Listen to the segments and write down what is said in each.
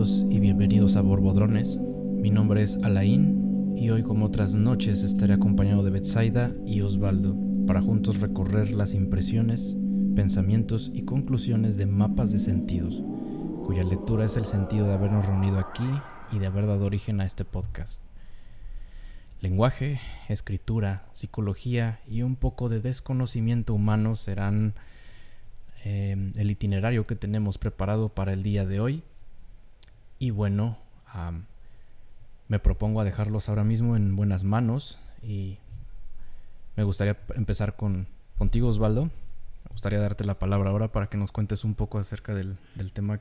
y bienvenidos a Borbodrones. Mi nombre es Alain y hoy como otras noches estaré acompañado de Betsaida y Osvaldo para juntos recorrer las impresiones, pensamientos y conclusiones de mapas de sentidos, cuya lectura es el sentido de habernos reunido aquí y de haber dado origen a este podcast. Lenguaje, escritura, psicología y un poco de desconocimiento humano serán eh, el itinerario que tenemos preparado para el día de hoy y bueno, me propongo a dejarlos ahora mismo en buenas manos y me gustaría empezar con contigo Osvaldo. Me gustaría darte la palabra ahora para que nos cuentes un poco acerca del, tema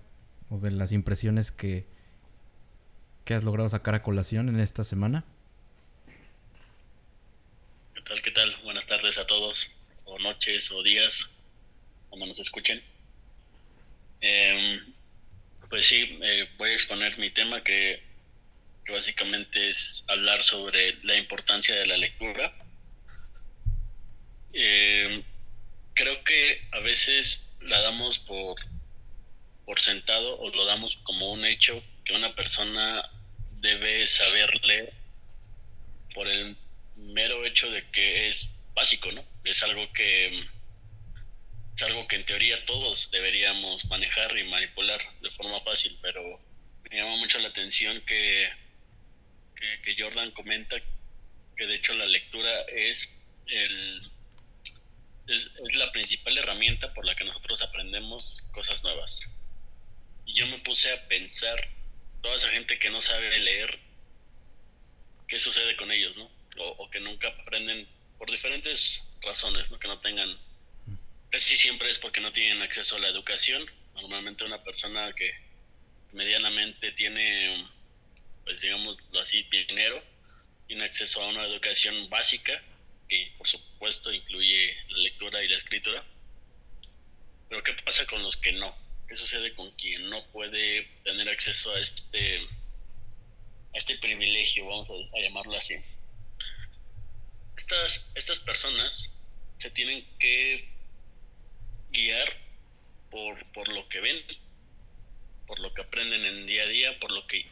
o de las impresiones que, que has logrado sacar a colación en esta semana. ¿Qué tal? ¿Qué tal? Buenas tardes a todos, o noches, o días, cuando nos escuchen. Eh, pues sí, eh, voy a exponer mi tema que, básicamente es hablar sobre la importancia de la lectura. Eh, creo que a veces la damos por, por sentado o lo damos como un hecho que una persona debe saber leer por el mero hecho de que es básico, ¿no? Es algo que es algo que en teoría todos deberíamos manejar y manipular de forma fácil, pero me llama mucho la atención que, que, Jordan comenta que de hecho la lectura es, el, es, la principal herramienta por la que nosotros aprendemos cosas nuevas. Y yo me puse a pensar, toda esa gente que no sabe leer, ¿qué sucede con ellos, no? O, o que nunca aprenden por diferentes razones, ¿no? Que no tengan casi siempre es porque no tienen acceso a la educación. Normalmente una persona que medianamente tiene, pues digámoslo así, dinero, tiene acceso a una educación básica, que por supuesto incluye la lectura y la escritura. Pero ¿qué pasa con los que no? ¿Qué sucede con quien no puede tener acceso a este, a este privilegio, vamos a, a llamarlo así? Estas, estas personas se tienen que guiar por, por lo que ven, por lo que aprenden en día a día, por lo que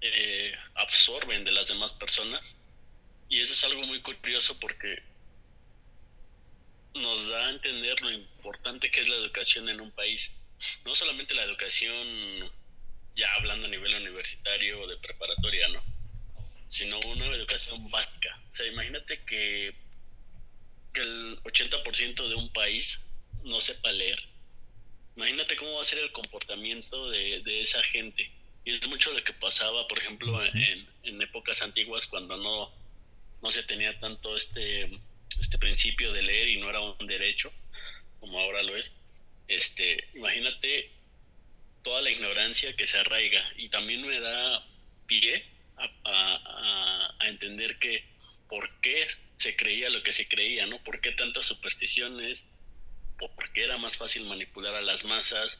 eh, absorben de las demás personas. Y eso es algo muy curioso porque nos da a entender lo importante que es la educación en un país. No solamente la educación, ya hablando a nivel universitario o de preparatoria, ¿no? Sino una educación básica. O sea, imagínate que, que el 80% de un país no sepa leer. Imagínate cómo va a ser el comportamiento de, esa gente. Y es mucho lo que pasaba, por ejemplo, en, épocas antiguas cuando no, no se tenía tanto este, este principio de leer y no era un derecho, como ahora lo es. Este, imagínate toda la ignorancia que se arraiga y también me da pie a, a, entender que por qué se creía lo que se creía, ¿no? ¿Por qué tantas supersticiones? Porque era más fácil manipular a las masas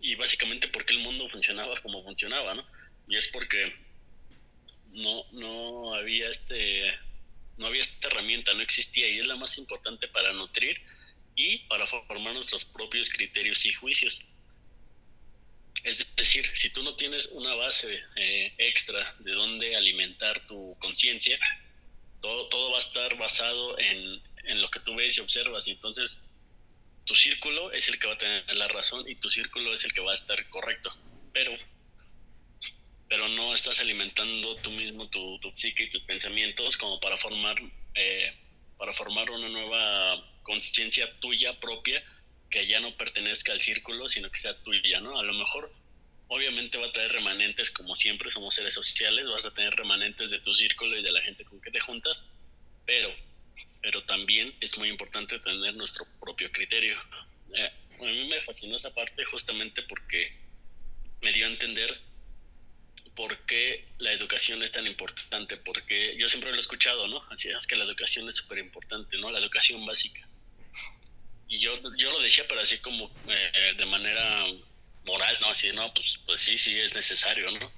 y básicamente porque el mundo funcionaba como funcionaba, ¿no? Y es porque no, no había este no había esta herramienta, no existía y es la más importante para nutrir y para formar nuestros propios criterios y juicios. Es decir, si tú no tienes una base eh, extra de dónde alimentar tu conciencia, todo, todo va a estar basado en, en lo que tú ves y observas. Y entonces tu círculo es el que va a tener la razón y tu círculo es el que va a estar correcto. Pero, pero no estás alimentando tú mismo tu, tu psique y tus pensamientos como para formar, eh, para formar una nueva conciencia tuya propia que ya no pertenezca al círculo, sino que sea tuya, ¿no? A lo mejor, obviamente va a traer remanentes, como siempre somos seres sociales, vas a tener remanentes de tu círculo y de la gente con que te juntas, pero pero también es muy importante tener nuestro propio criterio. Eh, a mí me fascinó esa parte justamente porque me dio a entender por qué la educación es tan importante, porque yo siempre lo he escuchado, ¿no? Así es que la educación es súper importante, ¿no? La educación básica. Y yo, yo lo decía, pero así como eh, de manera moral, ¿no? Así, no, pues, pues sí, sí es necesario, ¿no?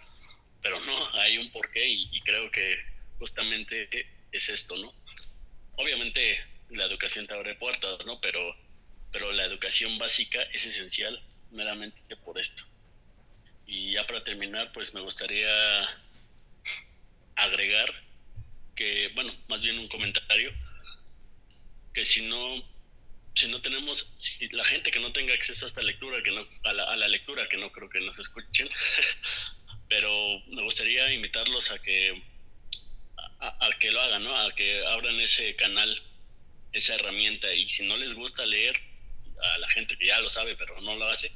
Pero no, hay un porqué y, y creo que justamente es esto, ¿no? Obviamente la educación te abre puertas, ¿no? Pero, pero la educación básica es esencial meramente por esto. para terminar, pues me gustaría agregar que, bueno, más bien un comentario, que si no, si no tenemos, si la gente que no tenga acceso a esta lectura, que no, a la, a la lectura, que no creo que nos escuchen, pero me gustaría invitarlos a que, a, que lo hagan, ¿no? A que abran ese canal, esa herramienta, y si no les gusta leer, a la gente que ya lo sabe, pero no lo hace,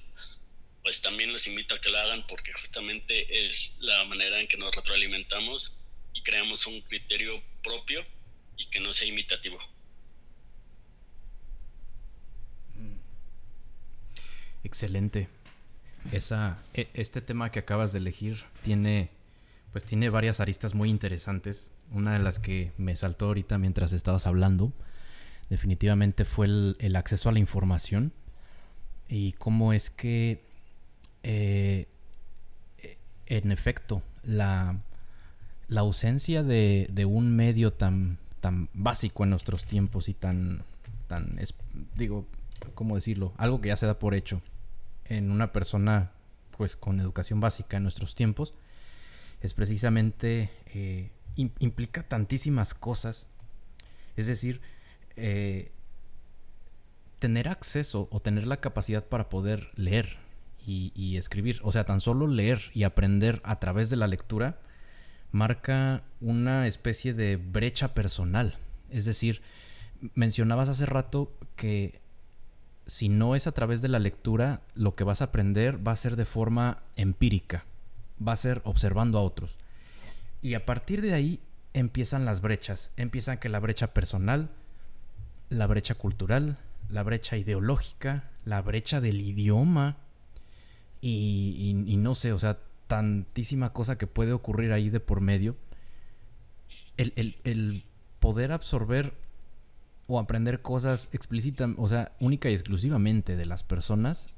pues también les invito a que lo hagan porque justamente es la manera en que nos retroalimentamos y creamos un criterio propio y que no sea imitativo. Mm. Excelente. Esa, e, este tema que acabas de elegir tiene, pues tiene varias aristas muy interesantes. Una de las que me saltó ahorita mientras estabas hablando, definitivamente fue el, acceso a la información y cómo es que, eh, en efecto, la, la ausencia de, de, un medio tan, tan básico en nuestros tiempos y tan, tan, digo, ¿cómo decirlo? Algo que ya se da por hecho en una persona pues con educación básica en nuestros tiempos, es precisamente, eh, implica tantísimas cosas. Es decir, eh, tener acceso o tener la capacidad para poder leer y, escribir, o sea, tan solo leer y aprender a través de la lectura, marca una especie de brecha personal. Es decir, mencionabas hace rato que si no es a través de la lectura, lo que vas a aprender va a ser de forma empírica, va a ser observando a otros. Y a partir de ahí empiezan las brechas, empiezan que la brecha personal, la brecha cultural, la brecha ideológica, la brecha del idioma y, no sé, o sea, tantísima cosa que puede ocurrir ahí de por medio. El, el poder absorber o aprender cosas explícitas, o sea, única y exclusivamente de las personas,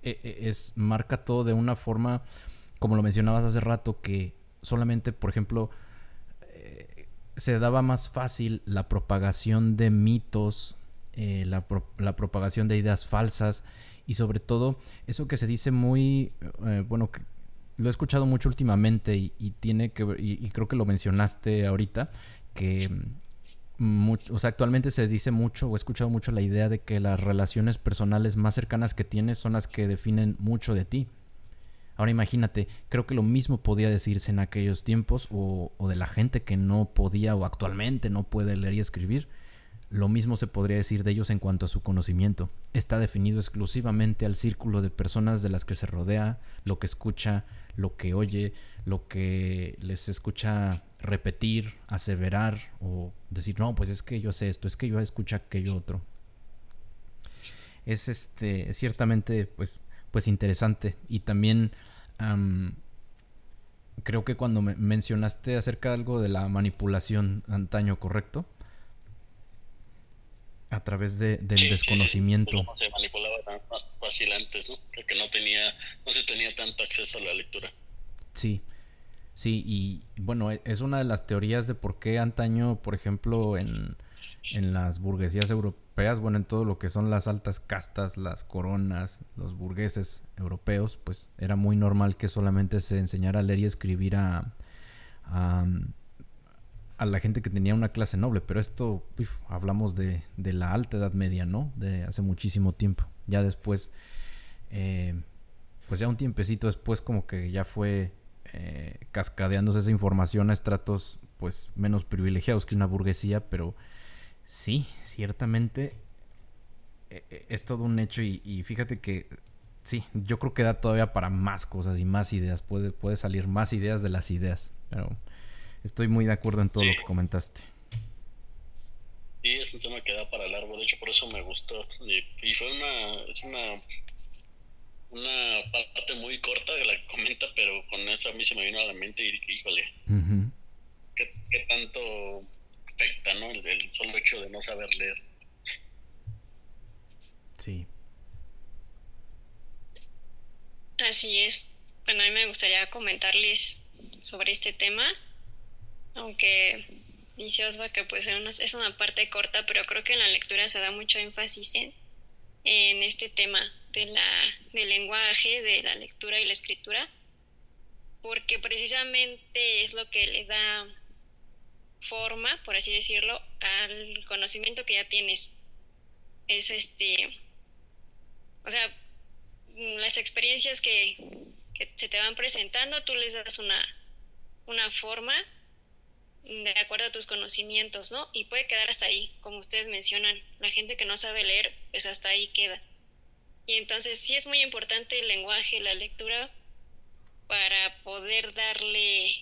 e, e, es, marca todo de una forma, como lo mencionabas hace rato, que solamente, por ejemplo, eh, se daba más fácil la propagación de mitos, eh, la, propagación de ideas falsas y sobre todo eso que se dice muy, eh, bueno, que lo he escuchado mucho últimamente y, tiene que y creo que lo mencionaste ahorita, que o sea, actualmente se dice mucho o he escuchado mucho la idea de que las relaciones personales más cercanas que tienes son las que definen mucho de ti. Ahora imagínate, creo que lo mismo podía decirse en aquellos tiempos o, de la gente que no podía o actualmente no puede leer y escribir. Lo mismo se podría decir de ellos en cuanto a su conocimiento. Está definido exclusivamente al círculo de personas de las que se rodea, lo que escucha, lo que oye, lo que les escucha repetir, aseverar o decir, no, pues es que yo sé esto, es que yo escucho aquello otro. Es este, ciertamente, pues, pues interesante. Y también creo que cuando me mencionaste acerca de algo de la manipulación antaño, ¿correcto? A través de, del desconocimiento. se manipulaba tan fácil antes, ¿no? Porque no tenía, no se tenía tanto acceso a la lectura. Sí. Sí, y bueno, e, es una de las teorías de por qué antaño, por ejemplo, en, en las burguesías europeas, bueno, en todo lo que son las altas castas, las coronas, los burgueses europeos, pues era muy normal que solamente se enseñara a leer y escribir a, a, la gente que tenía una clase noble, pero esto, hablamos de, de, la alta edad media, ¿no? De hace muchísimo tiempo. Ya después, eh, pues ya un tiempecito después como que ya fue eh, cascadeándose esa información a estratos pues menos privilegiados que una burguesía, pero sí, ciertamente eh, eh, es todo un hecho y, fíjate que sí, yo creo que da todavía para más cosas y más ideas, puede, puede salir más ideas de las ideas, pero estoy muy de acuerdo en todo lo que comentaste. Sí, es un tema que da para largo, de hecho por eso me gustó y, fue una, es una una parte muy corta de la que comenta, pero con eso a mí se me vino a la mente y dije, híjole, ¿qué, tanto afecta, ¿no? El, solo hecho de no saber leer. Sí. Así es. Bueno, a mí me gustaría comentarles sobre este tema, aunque dice Osva que pues es una parte corta, pero creo que en la lectura se da mucho énfasis en, en este tema de la, del lenguaje, de la lectura y la escritura, porque precisamente es lo que le da forma, por así decirlo, al conocimiento que ya tienes. Es este, o sea, las experiencias que, que se te van presentando, tú les das una, una forma de acuerdo a tus conocimientos, ¿no? Y puede quedar hasta ahí, como ustedes mencionan. La gente que no sabe leer, pues hasta ahí queda. Y entonces sí es muy importante el lenguaje, la lectura, para poder darle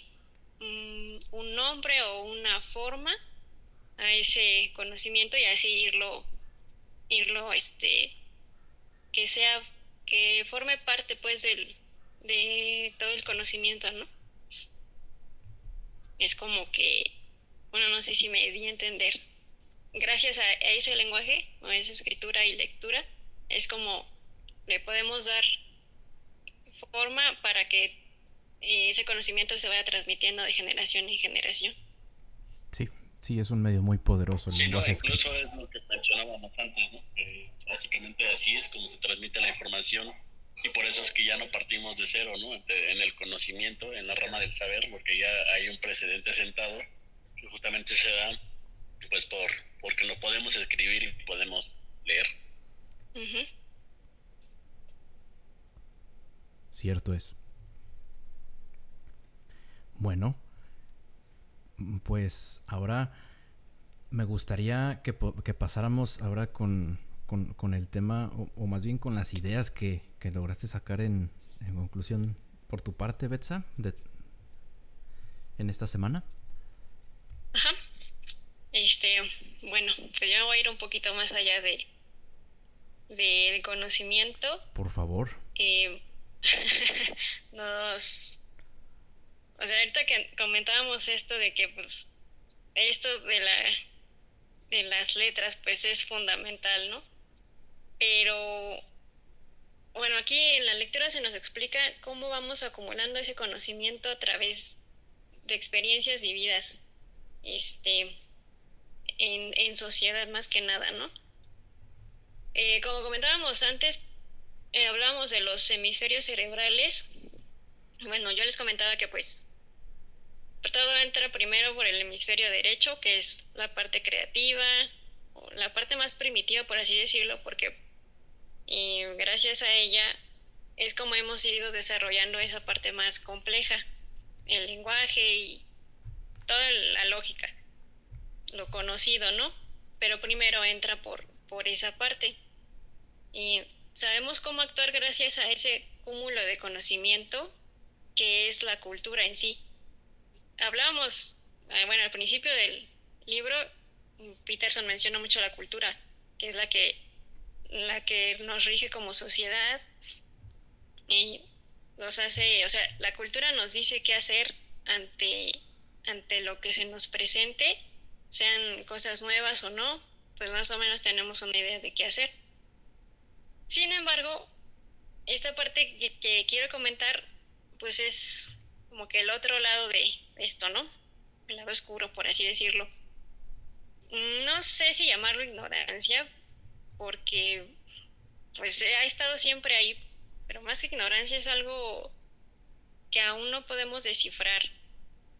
mm, un nombre o una forma a ese conocimiento y así irlo, irlo, este, que sea, que forme parte pues del, de todo el conocimiento, ¿no? es como que, bueno, no sé si me di a entender. Gracias a, ese lenguaje, a esa escritura y lectura, es como le podemos dar forma para que eh, ese conocimiento se vaya transmitiendo de generación en generación. Sí, sí, es un medio muy poderoso. El sí, lenguaje incluso es lo que mencionábamos antes, ¿no? básicamente así es como se transmite la información y por eso es que ya no partimos de cero, ¿no? En el conocimiento, en la rama del saber, porque ya hay un precedente sentado que justamente se da, pues, por porque no podemos escribir y podemos leer. Cierto es. Bueno, pues ahora me gustaría que, que pasáramos ahora con con, el tema, o, más bien con las ideas que, lograste sacar en, conclusión por tu parte, Betsa, de, en esta semana? Ajá. Este, bueno, pues yo voy a ir un poquito más allá de del conocimiento. Por favor. Eh, nos o sea, ahorita que comentábamos esto de que pues esto de la de las letras pues es fundamental, ¿no? Pero bueno, aquí en la lectura se nos explica cómo vamos acumulando ese conocimiento a través de experiencias vividas este, en, sociedad más que nada, ¿no? Eh, como comentábamos antes, eh, hablábamos de los hemisferios cerebrales. Bueno, yo les comentaba que pues todo entra primero por el hemisferio derecho, que es la parte creativa, o la parte más primitiva, por así decirlo, porque y gracias a ella es como hemos ido desarrollando esa parte más compleja, el lenguaje y toda la lógica, lo conocido, ¿no? Pero primero entra por, por esa parte. Y sabemos cómo actuar gracias a ese cúmulo de conocimiento que es la cultura en sí. Hablábamos, eh, bueno, al principio del libro, Peterson menciona mucho la cultura, que es la que la que nos rige como sociedad y nos hace, o sea, la cultura nos dice qué hacer ante, ante lo que se nos presente, sean cosas nuevas o no, pues más o menos tenemos una idea de qué hacer. Sin embargo, esta parte que, quiero comentar, pues es como que el otro lado de esto, ¿no? El lado oscuro, por así decirlo. No sé si llamarlo ignorancia, porque pues ha estado siempre ahí, pero más que ignorancia es algo que aún no podemos descifrar.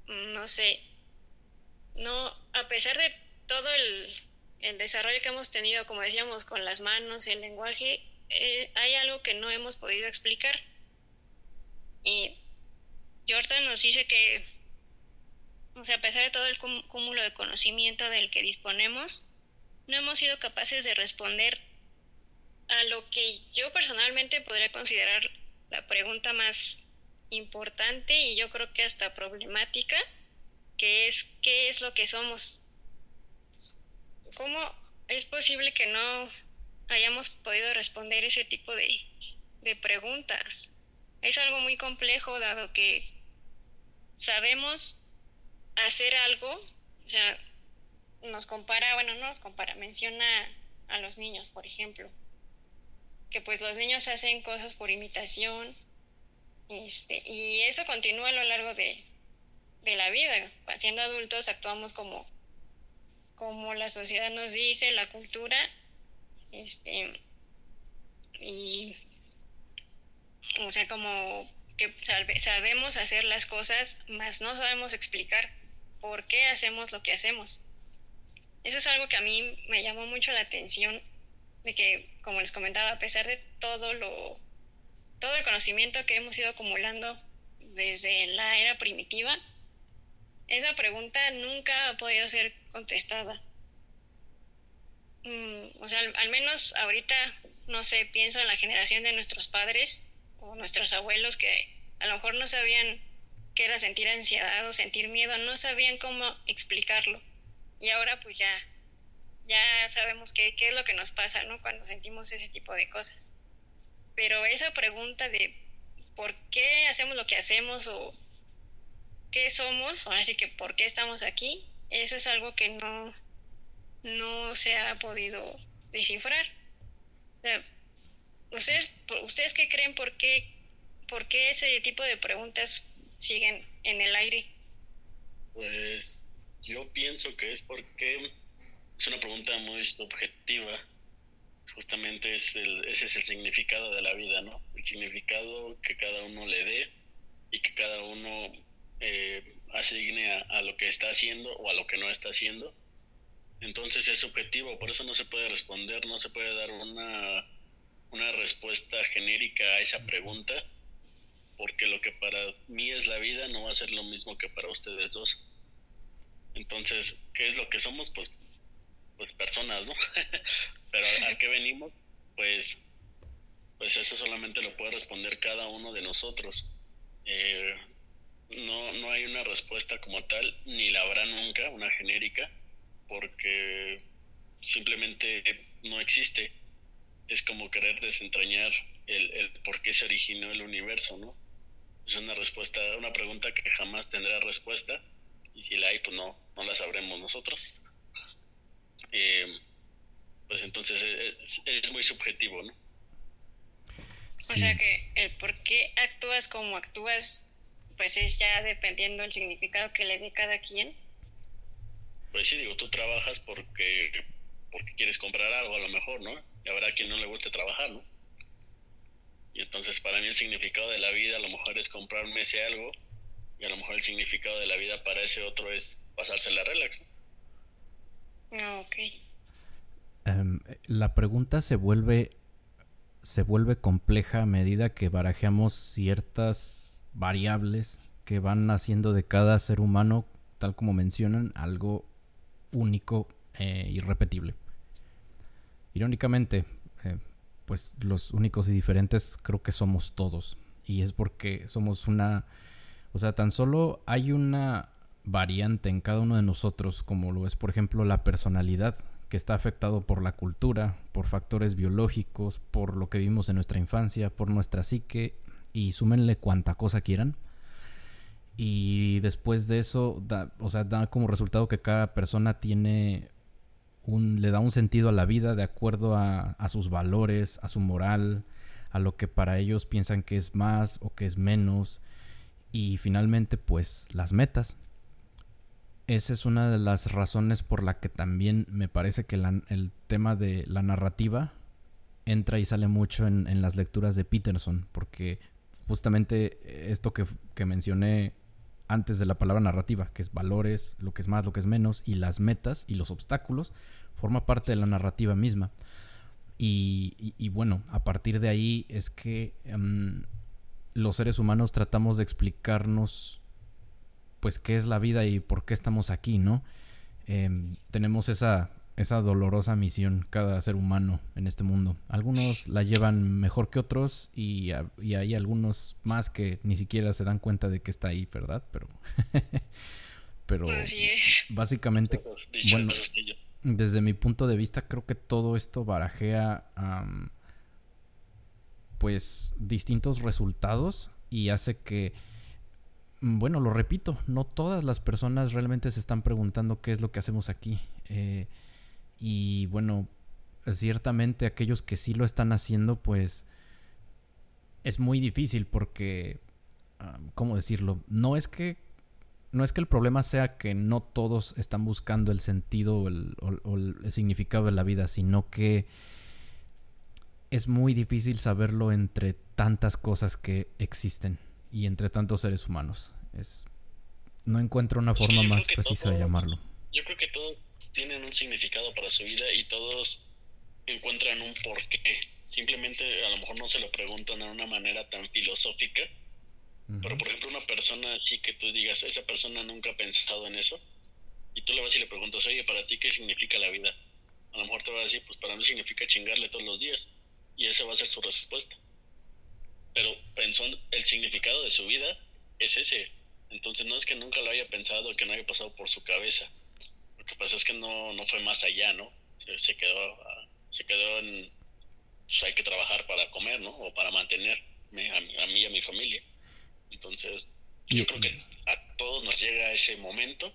No sé, no, a pesar de todo el, desarrollo que hemos tenido, como decíamos, con las manos, el lenguaje, eh, hay algo que no hemos podido explicar. Y Jordan nos dice que, o sea, a pesar de todo el cúmulo de conocimiento del que disponemos, no hemos sido capaces de responder a lo que yo personalmente podría considerar la pregunta más importante y yo creo que hasta problemática, que es ¿qué es lo que somos? ¿Cómo es posible que no hayamos podido responder ese tipo de, de preguntas? Es algo muy complejo dado que sabemos hacer algo, o sea, nos compara, bueno, no nos compara, menciona a los niños, por ejemplo, que pues los niños hacen cosas por imitación, este, y eso continúa a lo largo de, de la vida. Siendo adultos actuamos como, como la sociedad nos dice, la cultura, este, y, o sea, como que sabemos hacer las cosas, mas no sabemos explicar por qué hacemos lo que hacemos. Eso es algo que a mí me llamó mucho la atención, de que, como les comentaba, a pesar de todo lo, todo el conocimiento que hemos ido acumulando desde la era primitiva, esa pregunta nunca ha podido ser contestada. Mm, o sea, al, menos ahorita, no sé, pienso en la generación de nuestros padres o nuestros abuelos que a lo mejor no sabían qué era sentir ansiedad o sentir miedo, no sabían cómo explicarlo. Y ahora pues ya, ya sabemos qué, qué es lo que nos pasa, ¿no? Cuando sentimos ese tipo de cosas. Pero esa pregunta de por qué hacemos lo que hacemos o qué somos, o así que por qué estamos aquí, eso es algo que no, no se ha podido descifrar. ¿ustedes, ¿Ustedes qué creen por qué, por qué ese tipo de preguntas siguen en el aire? Pues yo pienso que es porque es una pregunta muy subjetiva. Justamente es el, ese es el significado de la vida, ¿no? El significado que cada uno le dé y que cada uno eh, asigne a, lo que está haciendo o a lo que no está haciendo. Entonces es subjetivo, por eso no se puede responder, no se puede dar una, una respuesta genérica a esa pregunta, porque lo que para mí es la vida no va a ser lo mismo que para ustedes dos. Entonces, ¿qué es lo que somos? Pues, pues personas, ¿no? Pero ¿a, qué venimos? Pues, pues eso solamente lo puede responder cada uno de nosotros. Eh, no, no hay una respuesta como tal, ni la habrá nunca, una genérica, porque simplemente no existe. Es como querer desentrañar el, el por qué se originó el universo, ¿no? Es una respuesta, una pregunta que jamás tendrá respuesta, y si la hay, pues no, no la sabremos nosotros. Eh, pues entonces es, es, muy subjetivo, ¿no? O sea que el por qué actúas como actúas pues es ya dependiendo del significado que le dé cada quien. Pues sí, digo, tú trabajas porque, porque quieres comprar algo a lo mejor, ¿no? Y habrá quien no le guste trabajar, ¿no? Y entonces para mí el significado de la vida a lo mejor es comprarme ese algo y a lo mejor el significado de la vida para ese otro es pasársela relax. Ah, ok. Em, la pregunta se vuelve se vuelve compleja a medida que barajeamos ciertas variables que van haciendo de cada ser humano, tal como mencionan, algo único e irrepetible. Irónicamente, eh, pues los únicos y diferentes creo que somos todos. Y es porque somos una... O sea, tan solo hay una variante en cada uno de nosotros, como lo es, por ejemplo, la personalidad, que está afectado por la cultura, por factores biológicos, por lo que vimos en nuestra infancia, por nuestra psique y súmenle cuanta cosa quieran. Y después de eso, da, o sea, da como resultado que cada persona tiene un, le da un sentido a la vida de acuerdo a, a sus valores, a su moral, a lo que para ellos piensan que es más o que es menos. Y finalmente, pues, las metas. Esa es una de las razones por la que también me parece que el tema de la narrativa entra y sale mucho en, en, las lecturas de Peterson, porque justamente esto que, mencioné antes de la palabra narrativa, que es valores, lo que es más, lo que es menos, y las metas y los obstáculos, forma parte de la narrativa misma. Y, bueno, a partir de ahí es que em, los seres humanos tratamos de explicarnos pues qué es la vida y por qué estamos aquí, ¿no? Em, tenemos esa esa dolorosa misión cada ser humano en este mundo. Algunos la llevan mejor que otros y, hay algunos más que ni siquiera se dan cuenta de que está ahí, ¿verdad? Pero, pero básicamente, bueno, desde mi punto de vista creo que todo esto barajea pues distintos resultados y hace que bueno, lo repito, no todas las personas realmente se están preguntando qué es lo que hacemos aquí. Eh, y bueno, ciertamente aquellos que sí lo están haciendo, pues es muy difícil porque, ah, ¿cómo decirlo? No es que no es que el problema sea que no todos están buscando el sentido o el, el, significado de la vida, sino que es muy difícil saberlo entre tantas cosas que existen. y entre tantos seres humanos. Es, no encuentro una forma más precisa de llamarlo. Yo creo que todos tienen un significado para su vida y todos encuentran un porqué. Simplemente a lo mejor no se lo preguntan de una manera tan filosófica, pero por ejemplo una persona así que tú digas, esa persona nunca ha pensado en eso, y tú le vas y le preguntas, oye, ¿para ti qué significa la vida? A lo mejor te va a decir, pues para mí significa chingarle todos los días, y esa va a ser su respuesta. Pero pensó en el significado de su vida es ese. Entonces no es que nunca lo haya pensado, que no haya pasado por su cabeza. Lo que pasa es que no, no fue más allá, ¿no? Se, quedó, se quedó en, pues hay que trabajar para comer, ¿no? O para mantenerme a, mí y a mi familia. Entonces, yo creo que a todos nos llega ese momento,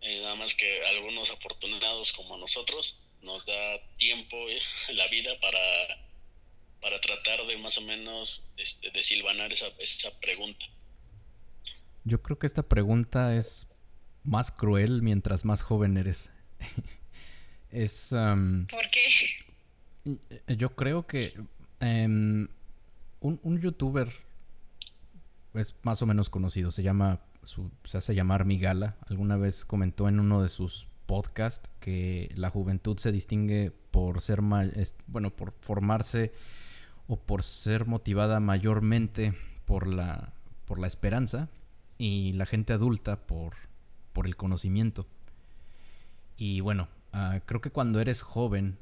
eh, nada más que algunos afortunados como nosotros nos da tiempo eh, la vida para, para tratar de más o menos este, de silvanar esa, esa pregunta. Yo creo que esta pregunta es más cruel mientras más joven eres. es... ¿Por qué? Yo creo que em, un, un, youtuber es más o menos conocido, se llama, se hace llamar Migala. Alguna vez comentó en uno de sus podcasts que la juventud se distingue por ser, mal, bueno, por formarse o por ser motivada mayormente por la, por la esperanza y la gente adulta por, por el conocimiento. Y bueno, ah, creo que cuando eres joven,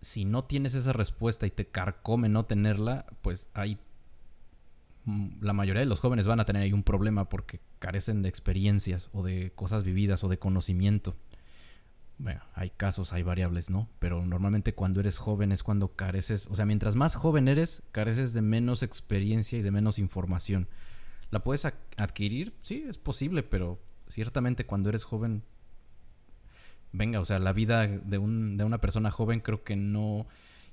si no tienes esa respuesta y te carcome no tenerla, pues hay mm, la mayoría de los jóvenes van a tener ahí un problema porque carecen de experiencias o de cosas vividas o de conocimiento. Bueno, hay casos, hay variables, ¿no? Pero normalmente cuando eres joven es cuando careces, o sea, mientras más joven eres, careces de menos experiencia y de menos información. ¿La puedes adquirir? Sí, es posible, pero ciertamente cuando eres joven, venga, o sea, la vida de, un, de una persona joven creo que no,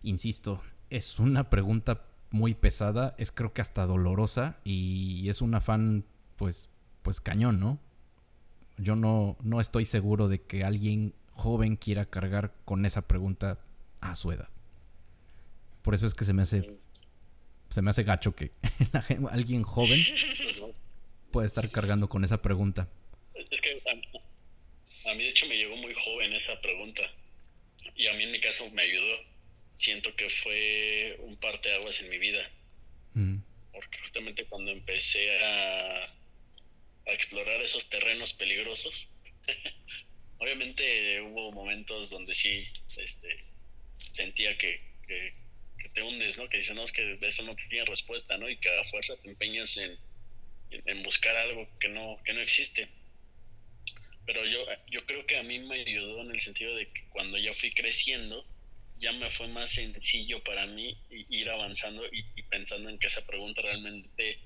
insisto, es una pregunta muy pesada, es creo que hasta dolorosa y es un afán, pues, pues cañón, ¿no? Yo no, no estoy seguro de que alguien joven quiera cargar con esa pregunta a su edad. Por eso es que se me hace se me hace gacho que alguien joven puede estar cargando con esa pregunta. Es que a, mí de hecho me llegó muy joven esa pregunta y a mí en mi caso me ayudó. Siento que fue un parteaguas en mi vida. Mm. Porque justamente cuando empecé a, a explorar esos terrenos peligrosos, obviamente hubo momentos donde sí este, sentía que, que, te hundes, ¿no? Que dicen, no, es que eso no tiene respuesta, ¿no? Y que a fuerza te empeñas en, en, buscar algo que no, que no existe. Pero yo, yo creo que a mí me ayudó en el sentido de que cuando yo fui creciendo, ya me fue más sencillo para mí ir avanzando y, y pensando en que esa pregunta realmente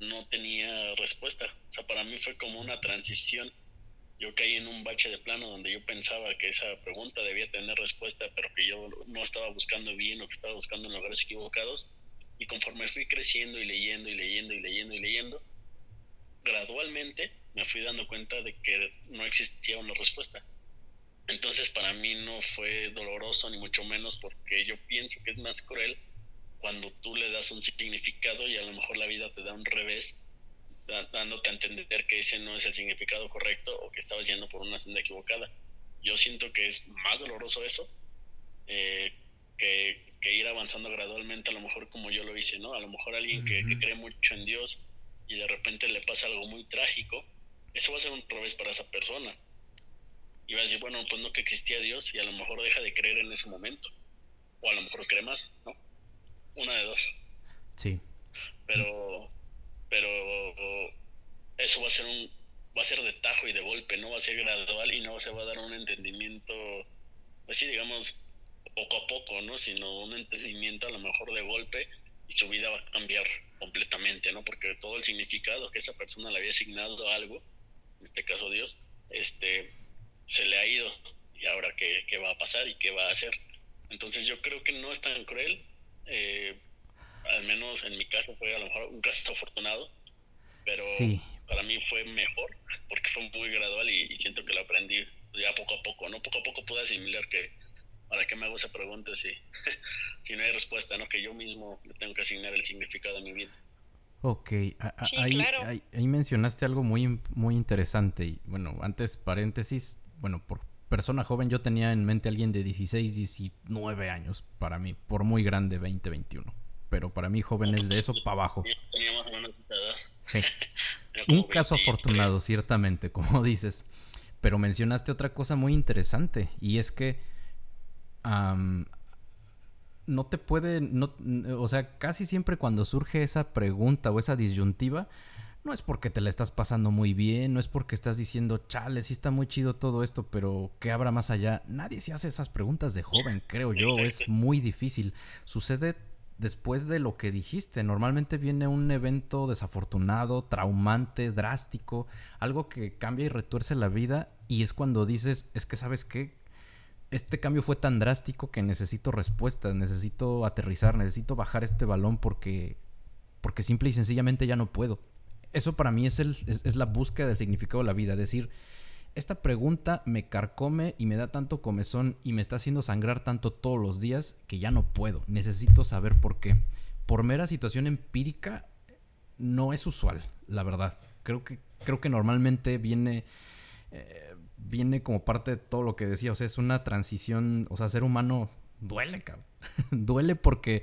no tenía respuesta. O sea, para mí fue como una transición yo caí en un bache de plano donde yo pensaba que esa pregunta debía tener respuesta, pero que yo no estaba buscando bien o que estaba buscando en lugares equivocados. Y conforme fui creciendo y leyendo y leyendo y leyendo y leyendo, gradualmente me fui dando cuenta de que no existía una respuesta. Entonces para mí no fue doloroso ni mucho menos porque yo pienso que es más cruel cuando tú le das un significado y a lo mejor la vida te da un revés dándote a entender que ese no es el significado correcto o que estabas yendo por una senda equivocada. Yo siento que es más doloroso eso eh, que, ir avanzando gradualmente, a lo mejor como yo lo hice, ¿no? A lo mejor alguien que, cree mucho en Dios y de repente le pasa algo muy trágico, eso va a ser un revés para esa persona. Y va a decir, bueno, pues no que existía Dios y a lo mejor deja de creer en ese momento. O a lo mejor cree más, ¿no? Una de dos. Sí. Pero pero eso va a ser un va a ser de tajo y de golpe, no va a ser gradual y no se va a dar un entendimiento, así digamos, poco a poco, ¿no? Sino un entendimiento a lo mejor de golpe y su vida va a cambiar completamente, ¿no? Porque todo el significado que esa persona le había asignado a algo, en este caso Dios, este, se le ha ido y ahora qué, qué va a pasar y qué va a hacer. Entonces yo creo que no es tan cruel. Eh, al menos en mi caso fue a lo mejor un caso afortunado, pero para mí fue mejor porque fue muy gradual y, siento que lo aprendí ya poco a poco, ¿no? Poco a poco pude asimilar que para qué me hago esa pregunta si, si no hay respuesta, ¿no? Que yo mismo tengo que asignar el significado a mi vida. Ok, ahí, ahí, mencionaste algo muy, muy interesante. Y bueno, antes paréntesis, bueno, por persona joven yo tenía en mente a alguien de 16, 19 años para mí, por muy grande 20, 21. Pero para mí joven es de eso para abajo. Sí. Un caso afortunado, ciertamente, como dices. Pero mencionaste otra cosa muy interesante y es que no te puede, no, o sea, casi siempre cuando surge esa pregunta o esa disyuntiva, no es porque te la estás pasando muy bien, no es porque estás diciendo, chale, sí está muy chido todo esto, pero ¿qué habrá más allá? Nadie se hace esas preguntas de joven, creo yo, es muy difícil. Sucede después de lo que dijiste. Normalmente viene un evento desafortunado, traumante, drástico, algo que cambia y retuerce la vida y es cuando dices, es que sabes qué, este cambio fue tan drástico que necesito respuestas, necesito aterrizar, necesito bajar este balón porque, porque simple y sencillamente ya no puedo. Eso para mí es, el, es, la búsqueda del significado de la vida, decir, esta pregunta me carcome y me da tanto comezón y me está haciendo sangrar tanto todos los días que ya no puedo. Necesito saber por qué. Por mera situación empírica no es usual, la verdad. Creo que, creo que normalmente viene, eh, viene como parte de todo lo que decía. O sea, es una transición. O sea, ser humano duele, cabrón. duele porque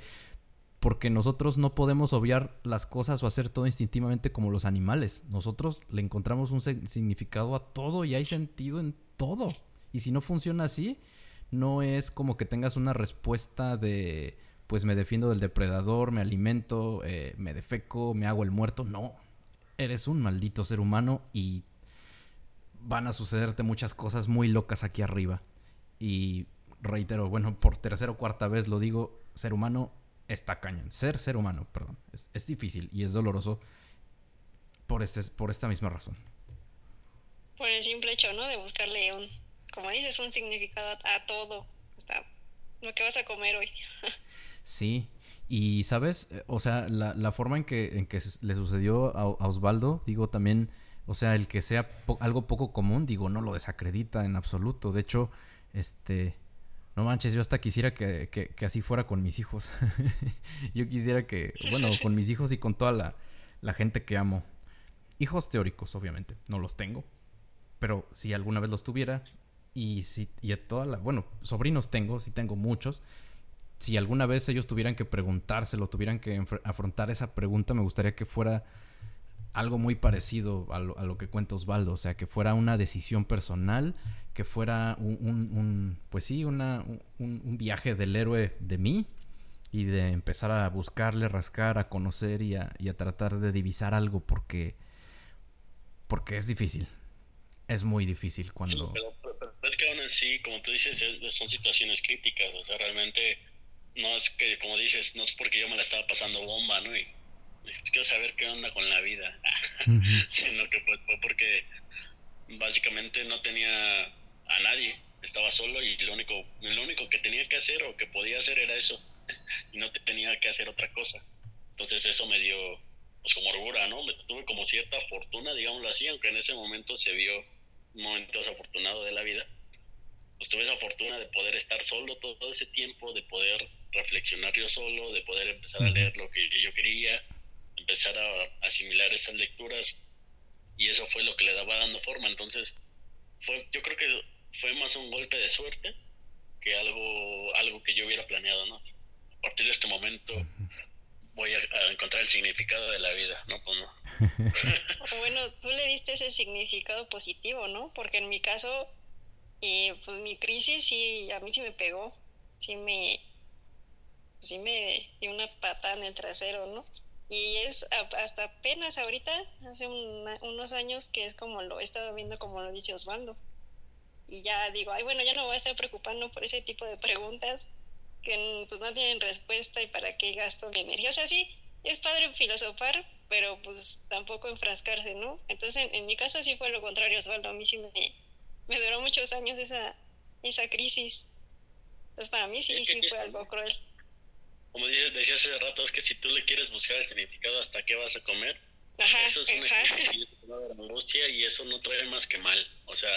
porque nosotros no podemos obviar las cosas o hacer todo instintivamente como los animales. Nosotros le encontramos un significado a todo y hay sentido en todo. Y si no funciona así, no es como que tengas una respuesta de, pues me defiendo del depredador, me alimento, eh, me defeco, me hago el muerto. No, eres un maldito ser humano y van a sucederte muchas cosas muy locas aquí arriba. Y reitero, bueno, por tercera o cuarta vez lo digo, ser humano está cañón. Ser ser humano, perdón. Es, difícil y es doloroso por, este, por esta misma razón. Por el simple hecho, ¿no? De buscarle un, como dices, un significado a, todo. Hasta lo que vas a comer hoy. sí. Y, ¿sabes? Eh, o sea, la, forma en que, en que le sucedió a, a, Osvaldo, digo también, o sea, el que sea algo poco común, digo, no lo desacredita en absoluto. De hecho, este, no manches, yo hasta quisiera que, así fuera con mis hijos. yo quisiera que, bueno, con mis hijos y con toda la, gente que amo. Hijos teóricos, obviamente, no los tengo. Pero si alguna vez los tuviera, y si y a toda la, bueno, sobrinos tengo, sí tengo muchos. Si alguna vez ellos tuvieran que preguntárselo, tuvieran que afrontar esa pregunta, me gustaría que fuera algo muy parecido a lo, a lo, que cuenta Osvaldo, o sea, que fuera una decisión personal, que fuera un, pues sí, una, un, viaje del héroe de mí y de empezar a buscarle, rascar, a conocer y a, y a tratar de divisar algo porque, porque es difícil, es muy difícil cuando... Sí, pero, es que aún así, como tú dices, son situaciones críticas, o sea, realmente no es que, como dices, no es porque yo me la estaba pasando bomba, ¿no? Y quiero saber qué onda con la vida, sino que fue, porque básicamente no tenía a nadie, estaba solo y lo único, lo único que tenía que hacer o que podía hacer era eso, y no tenía que hacer otra cosa. Entonces eso me dio, pues como orgullo, ¿no? Me tuve como cierta fortuna, digámoslo así, aunque en ese momento se vio un momento desafortunado de la vida. Pues tuve esa fortuna de poder estar solo todo ese tiempo, de poder reflexionar yo solo, de poder empezar a leer lo que yo quería, empezar a asimilar esas lecturas y eso fue lo que le daba dando forma. Entonces, fue, yo creo que fue más un golpe de suerte que algo, algo que yo hubiera planeado, ¿no? A partir de este momento voy a, encontrar el significado de la vida, ¿no? Pues no. bueno, tú le diste ese significado positivo, ¿no? Porque en mi caso, eh, pues mi crisis sí, a mí sí me pegó, sí me, sí me dio una patada en el trasero, ¿no? Y es hasta apenas ahorita, hace unos años, que es como lo he estado viendo, como lo dice Osvaldo. Y ya digo, ay, bueno, ya no voy a estar preocupando por ese tipo de preguntas que pues no tienen respuesta y para qué gasto mi energía. O sea, sí, es padre filosofar, pero pues tampoco enfrascarse, ¿no? Entonces, en, mi caso sí fue lo contrario, Osvaldo. A mí sí me, me duró muchos años esa, esa crisis. Entonces, para mí sí, sí fue algo cruel como dices, decía hace rato, es que si tú le quieres buscar el significado hasta qué vas a comer, eso es una angustia y eso no trae más que mal. O sea,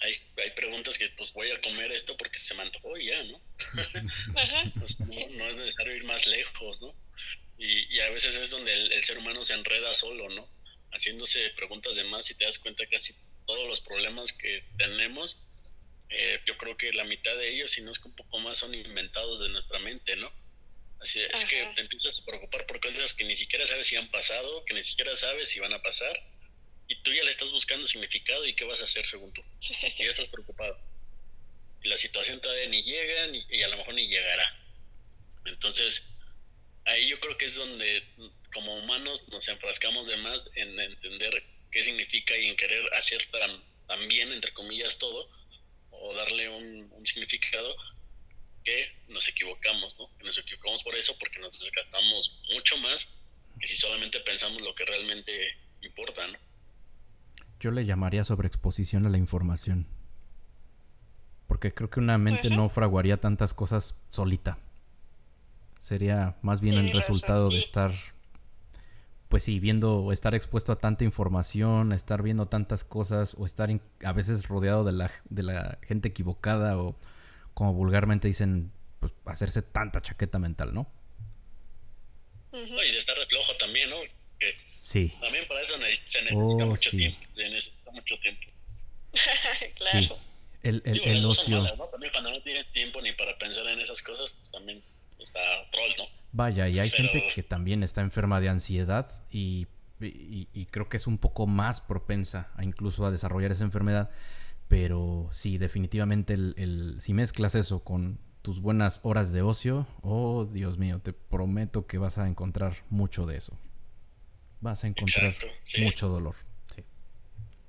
hay, hay preguntas que pues voy a comer esto porque se me antojó y ya, ¿no? Pues, no, es necesario ir más lejos, ¿no? Y, a veces es donde el, ser humano se enreda solo, ¿no? Haciéndose preguntas de más y te das cuenta que casi todos los problemas que tenemos, eh, yo creo que la mitad de ellos, si no es que un poco más, son inventados de nuestra mente, ¿no? Así es que te empiezas a preocupar por cosas que ni siquiera sabes si han pasado, que ni siquiera sabes si van a pasar, y tú ya le estás buscando significado y qué vas a hacer según tú. Y ya estás preocupado. Y la situación todavía ni llega y a lo mejor ni llegará. Entonces, ahí yo creo que es donde como humanos nos enfrascamos de más en entender qué significa y en querer hacer tan, bien, entre comillas, todo, o darle un, significado que nos equivocamos, ¿no? Que nos equivocamos por eso porque nos desgastamos mucho más que si solamente pensamos lo que realmente importa, ¿no? Yo le llamaría sobreexposición a la información. Porque creo que una mente no fraguaría tantas cosas solita. Sería más bien el resultado de estar, pues sí, viendo o estar expuesto a tanta información, estar viendo tantas cosas o estar a veces rodeado de la, de la gente equivocada o como vulgarmente dicen, pues hacerse tanta chaqueta mental, ¿no? y de estar de flojo también, ¿no? sí. También para eso se necesita oh, mucho tiempo. Se necesita mucho tiempo. claro. Sí. El, el, el ocio. También cuando no tienes tiempo ni para pensar en esas cosas, pues también está troll, ¿no? Vaya, y hay gente que también está enferma de ansiedad y, creo que es un poco más propensa a incluso a desarrollar esa enfermedad. Pero sí, definitivamente el, si mezclas eso con tus buenas horas de ocio, oh Dios mío, te prometo que vas a encontrar mucho de eso. Vas a encontrar mucho dolor. Sí.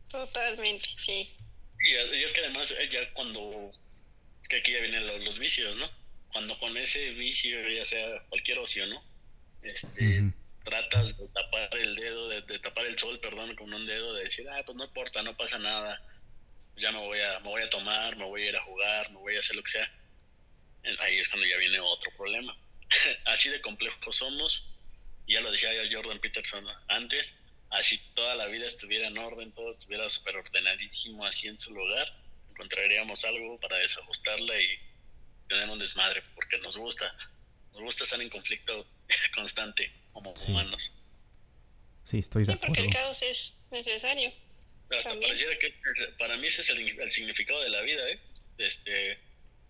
Totalmente, sí. Y, es que además eh, ya cuando... Es que aquí ya vienen los vicios, ¿no? cuando con ese vicio, ya sea cualquier ocio, ¿no? Este, tratas de tapar el dedo, de, tapar el sol, perdón, con un dedo, de decir, ah, pues no importa, no pasa nada, ya me voy a, me voy a tomar, me voy a ir a jugar, me voy a hacer lo que sea. Ahí es cuando ya viene otro problema. así de complejo somos, ya lo decía Jordan Peterson antes, así toda la vida estuviera en orden, todo estuviera súper ordenadísimo así en su lugar, encontraríamos algo para desajustarla y tener un desmadre, porque nos gusta, nos gusta estar en conflicto constante como humanos. Sí, estoy de acuerdo. porque el caos es necesario. Pareciera que para mí ese es el, significado de la vida, ¿eh? Este,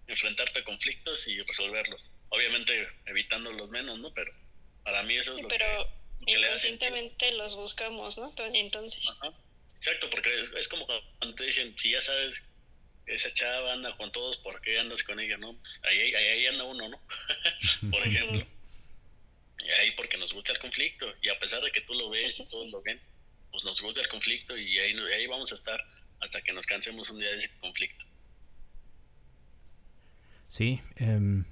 enfrentarte a conflictos y resolverlos. Obviamente evitando los menos, ¿no? Pero para mí eso es lo pero que, inconscientemente los buscamos, ¿no? Entonces. Exacto, porque es, es, como cuando te dicen, si ya sabes esa chava anda con todos, ¿por qué andas con ella? No, pues ahí, ahí, anda uno, ¿no? Por ejemplo. Y ahí porque nos gusta el conflicto. Y a pesar de que tú lo ves y todos lo ven, pues nos gusta el conflicto y ahí, vamos a estar hasta que nos cansemos un día de ese conflicto. Sí, em,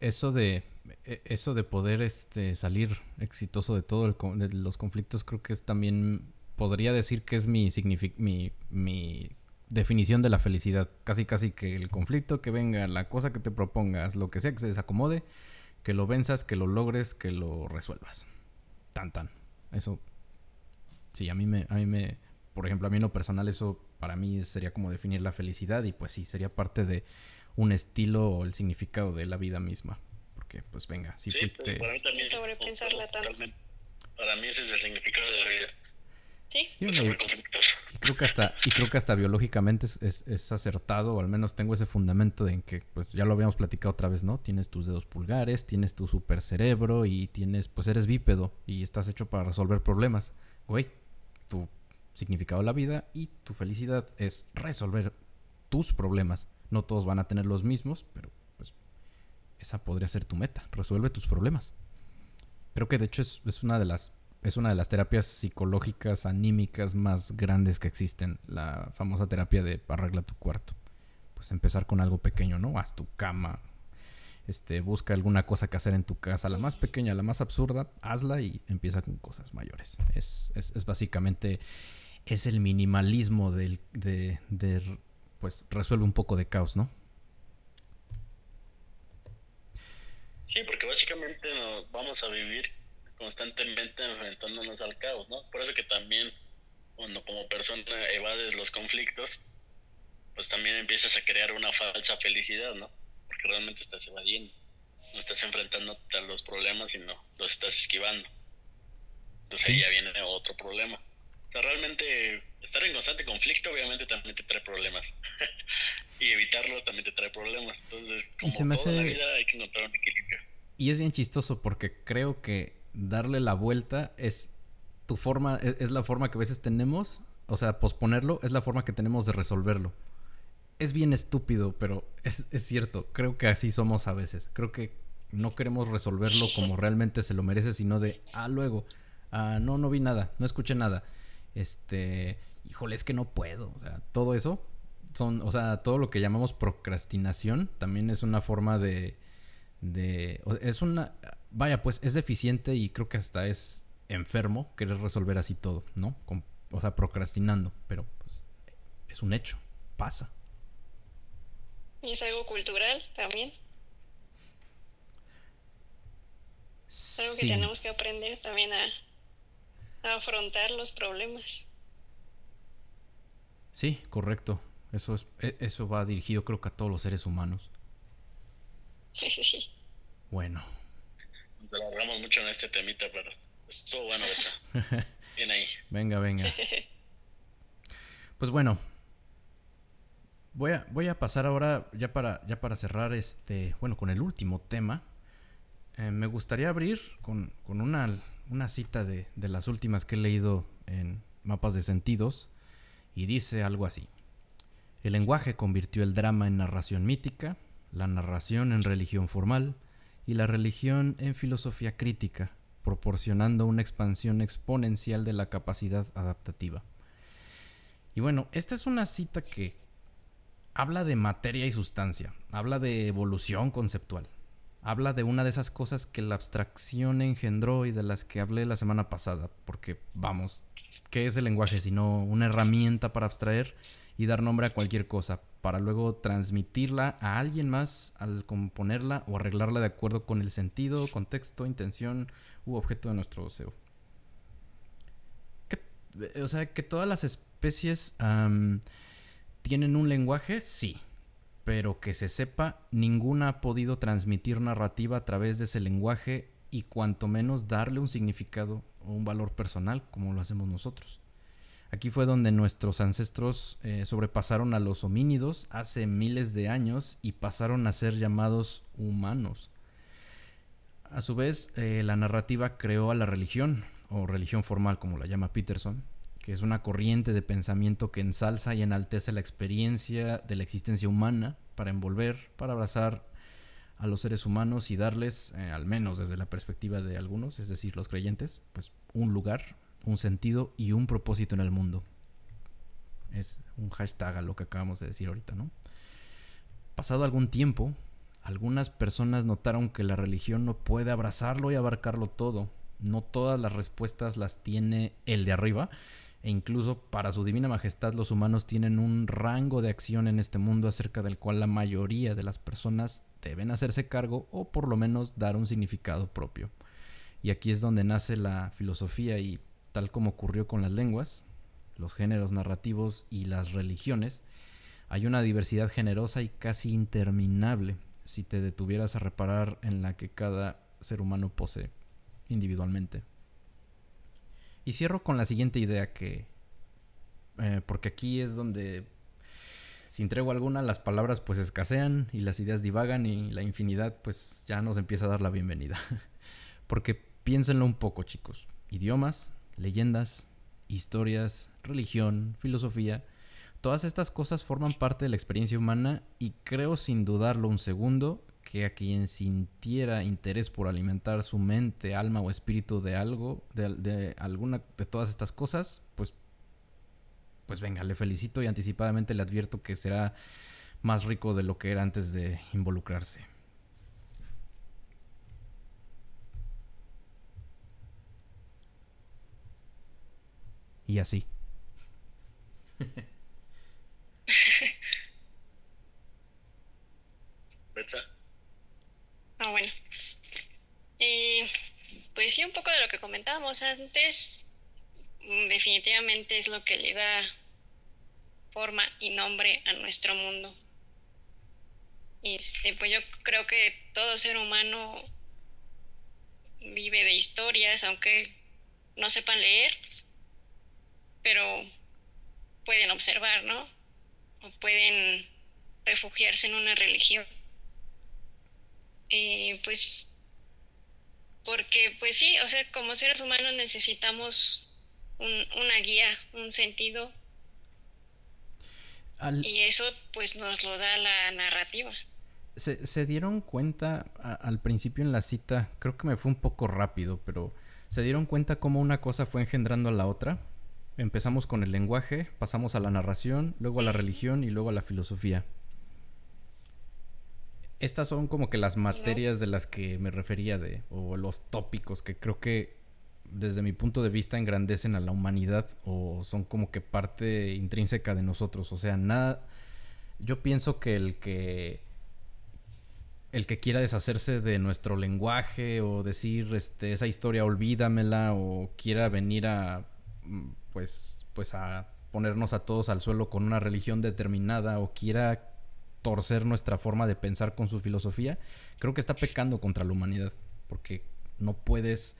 eso de e, eso de poder este salir exitoso de todos los conflictos creo que es también podría decir que es mi, mi, mi definición de la felicidad. Casi, casi que el conflicto que venga, la cosa que te propongas, lo que sea que se desacomode, que lo venzas, que lo logres, que lo resuelvas. Tan, tan. Eso, sí, a mí me, a mí me, por ejemplo, a mí en lo personal eso para mí sería como definir la felicidad y pues sí, sería parte de un estilo o el significado de la vida misma. Porque pues venga, si fuiste... Para mí también, Para mí ese es el significado de la vida. Sí. Y, creo que hasta, y creo que hasta biológicamente es, es, acertado, o al menos tengo ese fundamento de en que, pues ya lo habíamos platicado otra vez, ¿no? Tienes tus dedos pulgares, tienes tu super cerebro y tienes, pues eres bípedo y estás hecho para resolver problemas. Güey, tu significado de la vida y tu felicidad es resolver tus problemas. No todos van a tener los mismos, pero pues esa podría ser tu meta, resuelve tus problemas. Creo que de hecho es, es una de las es una de las terapias psicológicas anímicas más grandes que existen, la famosa terapia de arregla tu cuarto. Pues empezar con algo pequeño, ¿no? Haz tu cama, este, busca alguna cosa que hacer en tu casa, la más pequeña, la más absurda, hazla y empieza con cosas mayores. Es, es, es básicamente, es el minimalismo del, de, de, pues resuelve un poco de caos, ¿no? Sí, porque básicamente nos vamos a vivir constantemente enfrentándonos al caos, ¿no? Por eso que también cuando como persona evades los conflictos, pues también empiezas a crear una falsa felicidad, ¿no? Realmente estás evadiendo. no estás enfrentando a los problemas, sino los estás esquivando. Entonces ahí ya viene otro problema. O sea, realmente estar en constante conflicto obviamente también te trae problemas. y evitarlo también te trae problemas. Entonces, como toda la vida hay que encontrar un equilibrio. Y es bien chistoso porque creo que darle la vuelta es tu forma, es, es la forma que a veces tenemos, o sea, posponerlo es la forma que tenemos de resolverlo es bien estúpido, pero es, es, cierto. Creo que así somos a veces. Creo que no queremos resolverlo como realmente se lo merece, sino de, ah, luego, ah, no, no vi nada, no escuché nada. Este, híjole, es que no puedo. O sea, todo eso son, o sea, todo lo que llamamos procrastinación también es una forma de, de, es una, vaya, pues es deficiente y creo que hasta es enfermo querer resolver así todo, ¿no? o sea, procrastinando, pero pues es un hecho, pasa. Y es algo cultural también. Algo que tenemos que aprender también a, afrontar los problemas. Sí, correcto. Eso, es, e, eso va dirigido creo que a todos los seres humanos. Sí, sí. Bueno. Nos alargamos mucho en este temita, pero estuvo bueno. Bien ahí. Venga, venga. Pues bueno, voy a, pasar ahora, ya para, cerrar este, bueno, con el último tema. Eh, me gustaría abrir con, una, cita de, las últimas que he leído en Mapas de Sentidos y dice algo así. El lenguaje convirtió el drama en narración mítica, la narración en religión formal y la religión en filosofía crítica, proporcionando una expansión exponencial de la capacidad adaptativa. Y bueno, esta es una cita que habla de materia y sustancia, habla de evolución conceptual habla de una de esas cosas que la abstracción engendró y de las que hablé la semana pasada, porque vamos, ¿qué es el lenguaje sino una herramienta para abstraer y dar nombre a cualquier cosa, para luego transmitirla a alguien más al componerla o arreglarla de acuerdo con el sentido, contexto, intención u objeto de nuestro deseo? o sea, que todas las especies tienen un lenguaje, sí pero que se sepa, ninguna ha podido transmitir narrativa a través de ese lenguaje y cuanto menos darle un significado o un valor personal como lo hacemos nosotros. Aquí fue donde nuestros ancestros eh, sobrepasaron a los homínidos hace miles de años y pasaron a ser llamados humanos. A su vez, eh, la narrativa creó a la religión, o religión formal como la llama Peterson, que es una corriente de pensamiento que ensalza y enaltece la experiencia de la existencia humana para envolver, para abrazar a los seres humanos y darles, eh, al menos desde la perspectiva de algunos, es decir, los creyentes, pues un lugar, un sentido y un propósito en el mundo. Es un hashtag a lo que acabamos de decir ahorita, ¿no? Pasado algún tiempo, algunas personas notaron que la religión no puede abrazarlo y abarcarlo todo. No todas las respuestas las tiene el de arriba e incluso para su divina majestad los humanos tienen un rango de acción en este mundo acerca del cual la mayoría de las personas deben hacerse cargo o por lo menos dar un significado propio. Y aquí es donde nace la filosofía y tal como ocurrió con las lenguas, los géneros narrativos y las religiones, hay una diversidad generosa y casi interminable si te detuvieras a reparar en la que cada ser humano posee individualmente. Y cierro con la siguiente idea que... Eh, porque aquí es donde, sin tregua alguna, las palabras pues escasean y las ideas divagan y la infinidad pues ya nos empieza a dar la bienvenida. porque piénsenlo un poco chicos. Idiomas, leyendas, historias, religión, filosofía, todas estas cosas forman parte de la experiencia humana y creo sin dudarlo un segundo a quien sintiera interés por alimentar su mente, alma o espíritu de algo, de, alguna de todas estas cosas, pues, pues venga, le felicito y anticipadamente le advierto que será más rico de lo que era antes de involucrarse. Y así. Ah, bueno. Pues un poco de lo que comentábamos antes, mm, definitivamente es lo que le da forma y nombre a nuestro mundo. Este, pues yo creo que todo ser humano vive de historias, aunque no sepan leer, pero pueden observar, ¿no? O pueden refugiarse en una religión. Eh, pues, porque, pues sí, o sea, como seres humanos necesitamos una guía, un sentido. Y eso, pues, nos lo da la narrativa. Se, se dieron cuenta al principio en la cita, creo que me fue un poco rápido, pero se dieron cuenta cómo una cosa fue engendrando a la otra. Empezamos con el lenguaje, pasamos a la narración, luego a la religión y luego a la filosofía. Estas son como que las materias de las que me refería de, o los tópicos que creo que desde mi punto de vista engrandecen a la humanidad o son como que parte intrínseca de nosotros. O sea, nada, yo pienso que el que el que quiera deshacerse de nuestro lenguaje o decir este, esa historia olvídamela o quiera venir a mm, pues pues a ponernos a todos al suelo con una religión determinada o quiera torcer nuestra forma de pensar con su filosofía, creo que está pecando contra la humanidad, porque no puedes,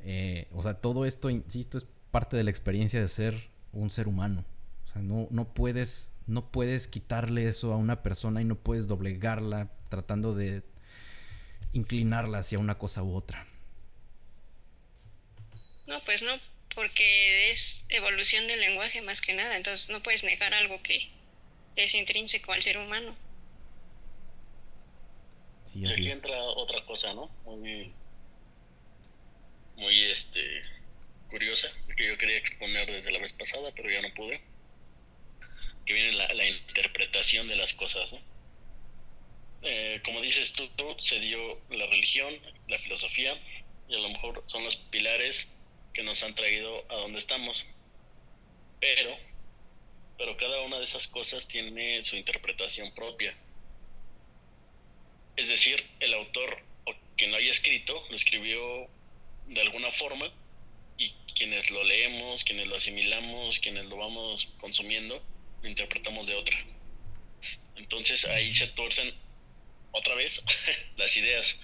eh, o sea, todo esto, insisto, es parte de la experiencia de ser un ser humano. O sea, no, no puedes, no puedes quitarle eso a una persona y no puedes doblegarla tratando de inclinarla hacia una cosa u otra. No, pues no, porque es evolución del lenguaje más que nada, entonces no puedes negar algo que, es intrínseco al ser humano. Sí, aquí entra otra cosa, ¿no? Muy, muy este, curiosa, que yo quería exponer desde la vez pasada, pero ya no pude. Que viene la, la interpretación de las cosas, ¿no? Eh, como dices tú, tú, se dio la religión, la filosofía, y a lo mejor son los pilares que nos han traído a donde estamos. Pero pero cada una de esas cosas tiene su interpretación propia. Es decir, el autor o quien lo haya escrito lo escribió de alguna forma y quienes lo leemos, quienes lo asimilamos, quienes lo vamos consumiendo, lo interpretamos de otra. Entonces ahí se tuercen otra vez las ideas,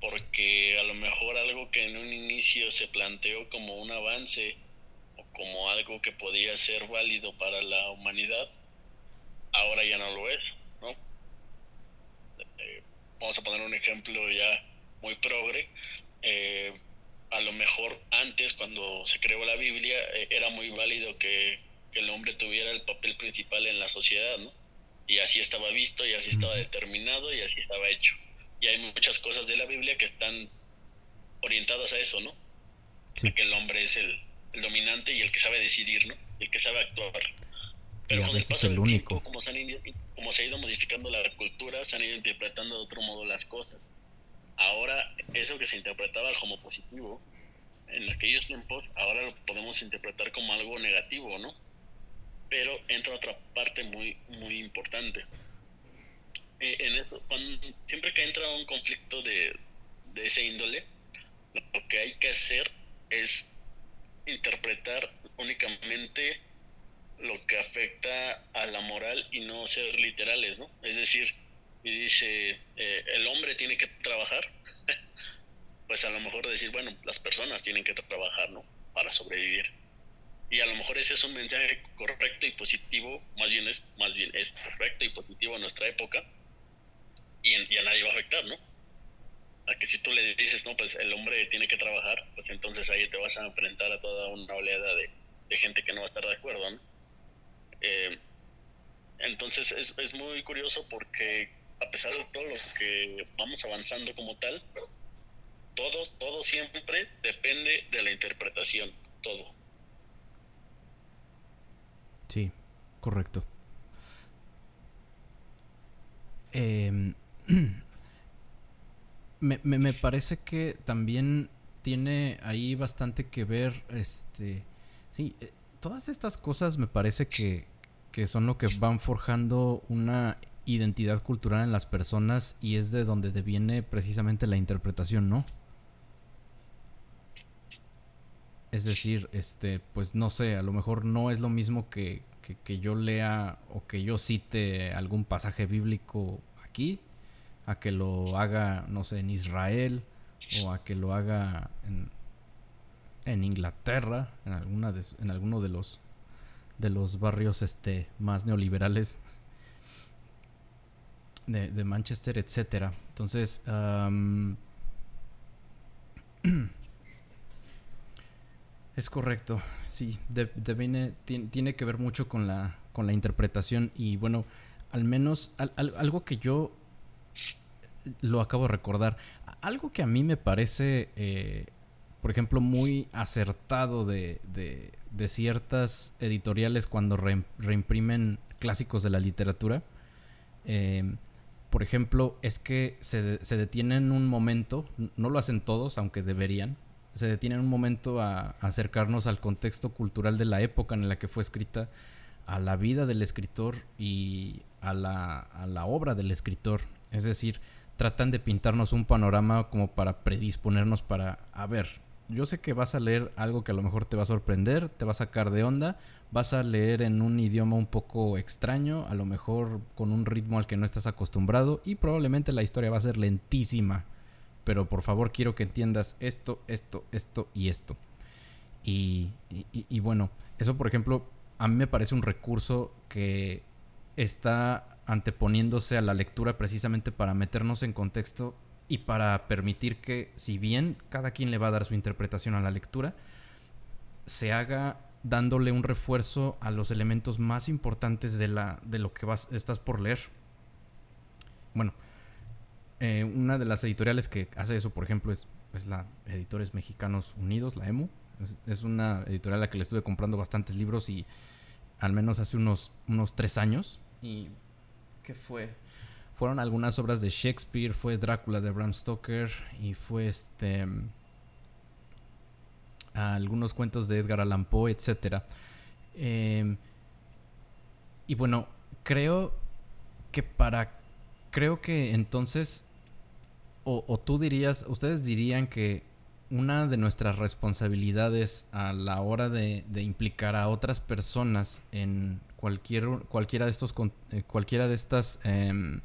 porque a lo mejor algo que en un inicio se planteó como un avance como algo que podía ser válido para la humanidad, ahora ya no lo es, ¿no? Eh, vamos a poner un ejemplo ya muy progre. Eh, a lo mejor antes, cuando se creó la Biblia, eh, era muy válido que, el hombre tuviera el papel principal en la sociedad, ¿no? Y así estaba visto, y así estaba determinado, y así estaba hecho. Y hay muchas cosas de la Biblia que están orientadas a eso, ¿no? que el hombre es el, el dominante y el que sabe decidir, ¿no? El que sabe actuar. Pero con el paso del tiempo, como se, ha ido modificando la cultura, se han ido interpretando de otro modo las cosas. Ahora, eso que se interpretaba como positivo en aquellos tiempos, ahora lo podemos interpretar como algo negativo, ¿no? Pero entra otra parte muy, muy importante. En eso, siempre que entra un conflicto de, de ese índole, lo que hay que hacer es interpretar únicamente lo que afecta a la moral y no ser literales, ¿no? Es decir, si dice eh, el hombre tiene que trabajar, pues a lo mejor decir, bueno, las personas tienen que trabajar, ¿no? Para sobrevivir. Y a lo mejor ese es un mensaje correcto y positivo, más bien es, más bien es correcto y positivo en nuestra época, y, y a nadie va a afectar, ¿no? A que si tú le dices, no, pues el hombre tiene que trabajar, pues entonces ahí te vas a enfrentar a toda una oleada de, gente que no va a estar de acuerdo, ¿no? Eh, entonces es, es muy curioso porque a pesar de todo lo que vamos avanzando como tal, todo, todo siempre depende de la interpretación, todo. Sí, correcto. Eh, me, me, parece que también tiene ahí bastante que ver, este, sí, eh, todas estas cosas me parece que, que son lo que van forjando una identidad cultural en las personas y es de donde deviene precisamente la interpretación, ¿no? Es decir, este, pues no sé, a lo mejor no es lo mismo que, que, que yo lea o que yo cite algún pasaje bíblico aquí, a que lo haga, no sé, en Israel, o a que lo haga en, Inglaterra, en alguna de, en alguno de los de los barrios este más neoliberales de, Manchester, etcétera. Entonces, es correcto, sí, de, tiene, que ver mucho con la, con la interpretación y bueno, al menos algo que yo lo acabo de recordar, algo que a mí me parece, eh, por ejemplo, muy acertado de, de, ciertas editoriales cuando reimprimen clásicos de la literatura, eh, por ejemplo, es que se, se, detienen un momento, no lo hacen todos, aunque deberían, se detienen un momento a, acercarnos al contexto cultural de la época en la que fue escrita, a la vida del escritor y a la, a la obra del escritor. Es decir, tratan de pintarnos un panorama como para predisponernos para, a ver, yo sé que vas a leer algo que a lo mejor te va a sorprender, te va a sacar de onda, vas a leer en un idioma un poco extraño, a lo mejor con un ritmo al que no estás acostumbrado y probablemente la historia va a ser lentísima. Pero por favor quiero que entiendas esto, esto, esto y esto. Y, y, bueno, eso por ejemplo a mí me parece un recurso que está anteponiéndose a la lectura precisamente para meternos en contexto y para permitir que si bien cada quien le va a dar su interpretación a la lectura, se haga dándole un refuerzo a los elementos más importantes de, la, de lo que vas, estás por leer. Bueno, eh, una de las editoriales que hace eso, por ejemplo, es, la Editores Mexicanos Unidos, la EMU. Es, una editorial a la que le estuve comprando bastantes libros y al menos hace unos, unos tres años. ¿Y qué fue? Fueron algunas obras de Shakespeare, fue Drácula de Bram Stoker y fue este algunos cuentos de Edgar Allan Poe, etc. Em, y bueno, creo que para... Creo que entonces... O, tú dirías, ustedes dirían que una de nuestras responsabilidades a la hora de, implicar a otras personas en cualquier, cualquiera de estos eh, cualquiera de estas em,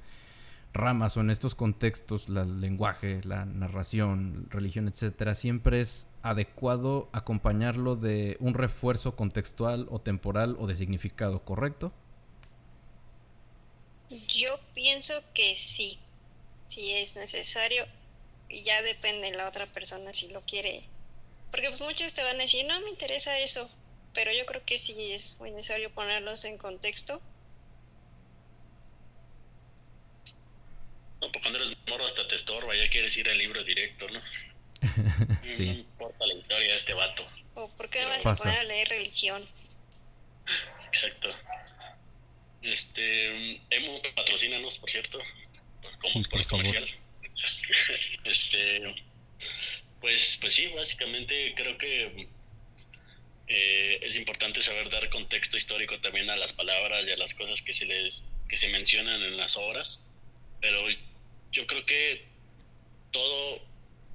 ramas o en estos contextos, el lenguaje, la narración, religión, etcétera, siempre es adecuado acompañarlo de un refuerzo contextual o temporal o de significado, ¿correcto? Yo pienso que sí, si es necesario, y ya depende de la otra persona si lo quiere. Porque pues muchos te van a decir, no me interesa eso, pero yo creo que sí es muy necesario ponerlos en contexto No, pues cuando eres morro hasta te estorba, ya quieres ir al libro directo, ¿no? sí. No importa la historia de este vato. ¿O por qué vas a poner a leer religión? Exacto. Este, Emo, patrocínanos, por cierto, como por comercial. Este, pues, pues sí, básicamente creo que eh, es importante saber dar contexto histórico también a las palabras y a las cosas que se les que se mencionan en las obras pero yo creo que todo,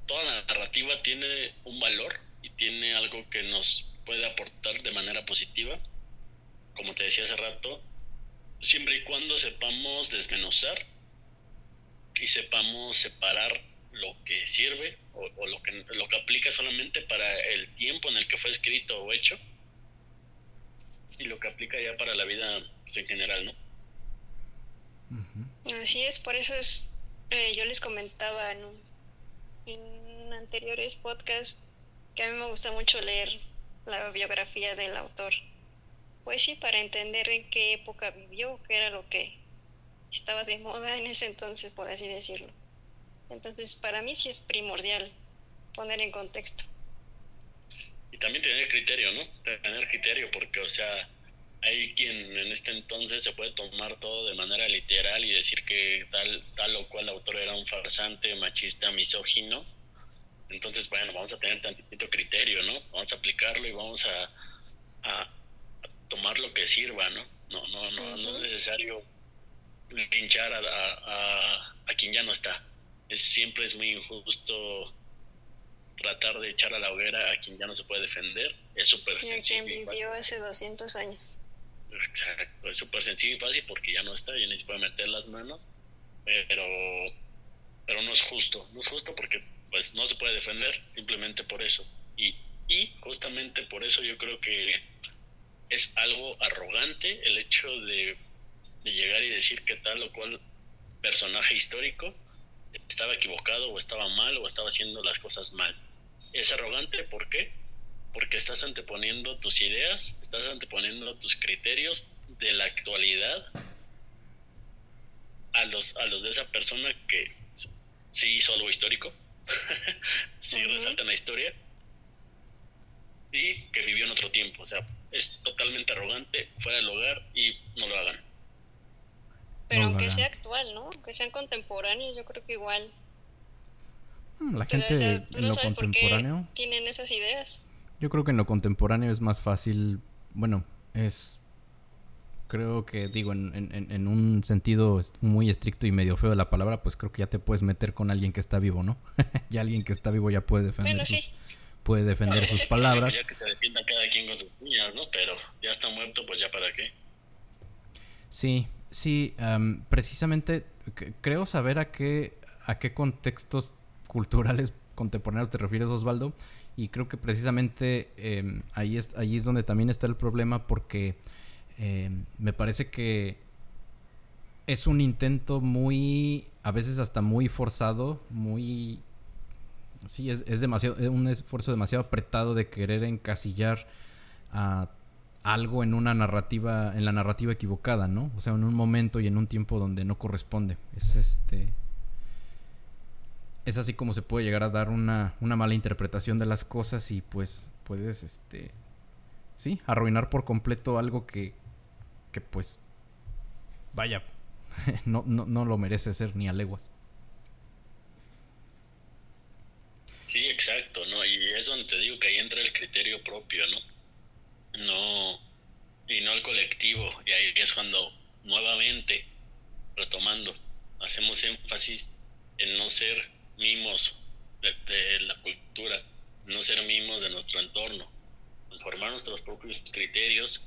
toda la narrativa tiene un valor y tiene algo que nos puede aportar de manera positiva, como te decía hace rato, siempre y cuando sepamos desmenuzar y sepamos separar lo que sirve o, lo, que, lo que aplica solamente para el tiempo en el que fue escrito o hecho y lo que aplica ya para la vida pues, en general, ¿no? Así es, por eso es, eh, yo les comentaba en, en anteriores podcasts que a mí me gusta mucho leer la biografía del autor. Pues sí, para entender en qué época vivió, qué era lo que estaba de moda en ese entonces, por así decirlo. Entonces, para mí sí es primordial poner en contexto. Y también tener criterio, ¿no? Tener criterio, porque, o sea, hay quien en este entonces se puede tomar todo de manera literal y decir que tal, tal o cual autor era un farsante, machista, misógino. Entonces, bueno, vamos a tener tantito criterio, ¿no? Vamos a aplicarlo y vamos a, a, tomar lo que sirva, ¿no? No, no, no, no es necesario linchar a, a, a, quien ya no está. Es, siempre es muy injusto tratar de echar a la hoguera a quien ya no se puede defender. Es súper sencillo. Quien vivió hace 200 años. Exacto, es súper sencillo y fácil porque ya no está, ya ni se puede meter las manos. pero, pero no es justo. No es justo porque pues no se puede defender simplemente por eso. Y, y justamente por eso yo creo que es algo arrogante el hecho de, de llegar y decir que tal o cual personaje histórico estaba equivocado o estaba mal o estaba haciendo las cosas mal. Es arrogante, ¿por qué? Porque estás anteponiendo tus ideas, estás anteponiendo tus criterios de la actualidad a los, a los de esa persona que sí hizo algo histórico, sí resalta en la historia y que vivió en otro tiempo. O sea, es totalmente arrogante, fuera del hogar y no lo hagan. Pero aunque sea actual, ¿no? Que sean contemporáneos, yo creo que igual. Mm, la gente en lo contemporáneo. tienen esas ideas. Yo creo que en lo contemporáneo es más fácil. Bueno, es. Creo que, digo, en, en, un sentido muy estricto y medio feo de la palabra, pues creo que ya te puedes meter con alguien que está vivo, ¿no? ya alguien que está vivo ya puede defender sus, puede defender sus palabras. Ya que se defienda cada quien con sus uñas, ¿no? Pero ya está muerto, pues ya para qué. Sí, Sí, precisamente creo saber a qué, a qué contextos culturales contemporáneos te refieres, Osvaldo. Y creo que precisamente em, ahí, es, ahí es donde también está el problema porque em, me parece que es un intento muy, a veces hasta muy forzado, muy... Sí, es, es demasiado, un esfuerzo demasiado apretado de querer encasillar a algo en una narrativa, en la narrativa equivocada, ¿no? O sea, en un momento y en un tiempo donde no corresponde. Es este. Es así como se puede llegar a dar una, una mala interpretación de las cosas y pues puedes, este. Sí, arruinar por completo algo que. que pues. Vaya. no, no, no lo merece ser ni a leguas. Sí, exacto, ¿no? Y es donde te digo que ahí entra el criterio propio, ¿no? No y no el colectivo. Y ahí es cuando nuevamente retomando hacemos énfasis en no ser mimos de, la cultura no ser mimos de nuestro entorno en formar nuestros propios criterios